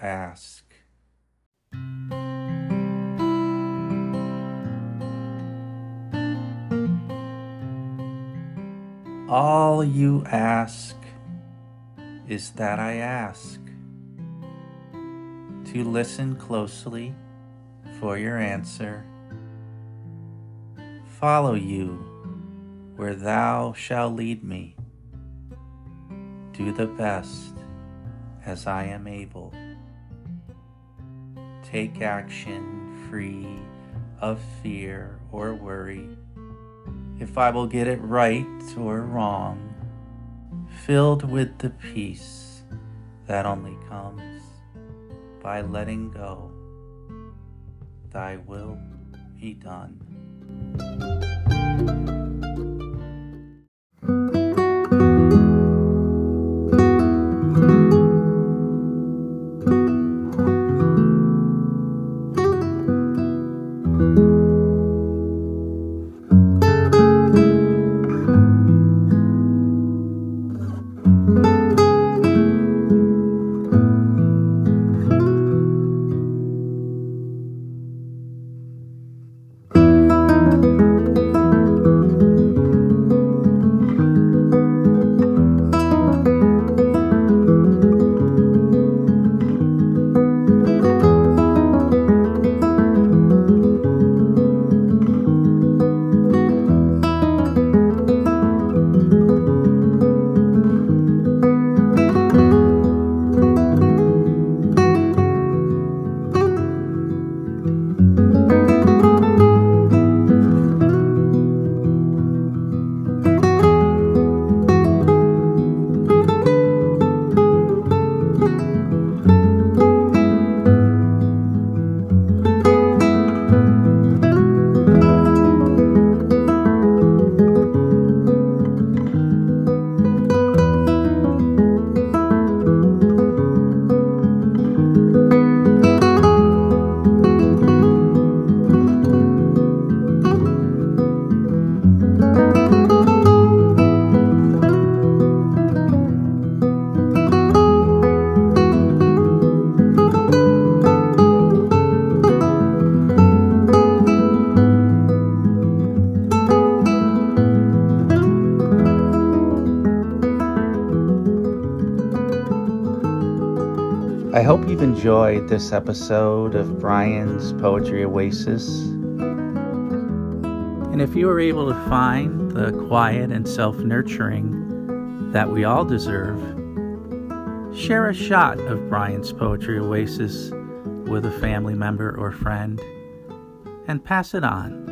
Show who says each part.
Speaker 1: ask. All you ask is that I ask to listen closely for your answer. Follow you where thou shalt lead me. Do the best as I am able. Take action free of fear or worry. If I will get it right or wrong, filled with the peace that only comes by letting go, thy will be done. I hope you've enjoyed this episode of Brian's Poetry Oasis. And if you were able to find the quiet and self nurturing that we all deserve, share a shot of Brian's Poetry Oasis with a family member or friend and pass it on.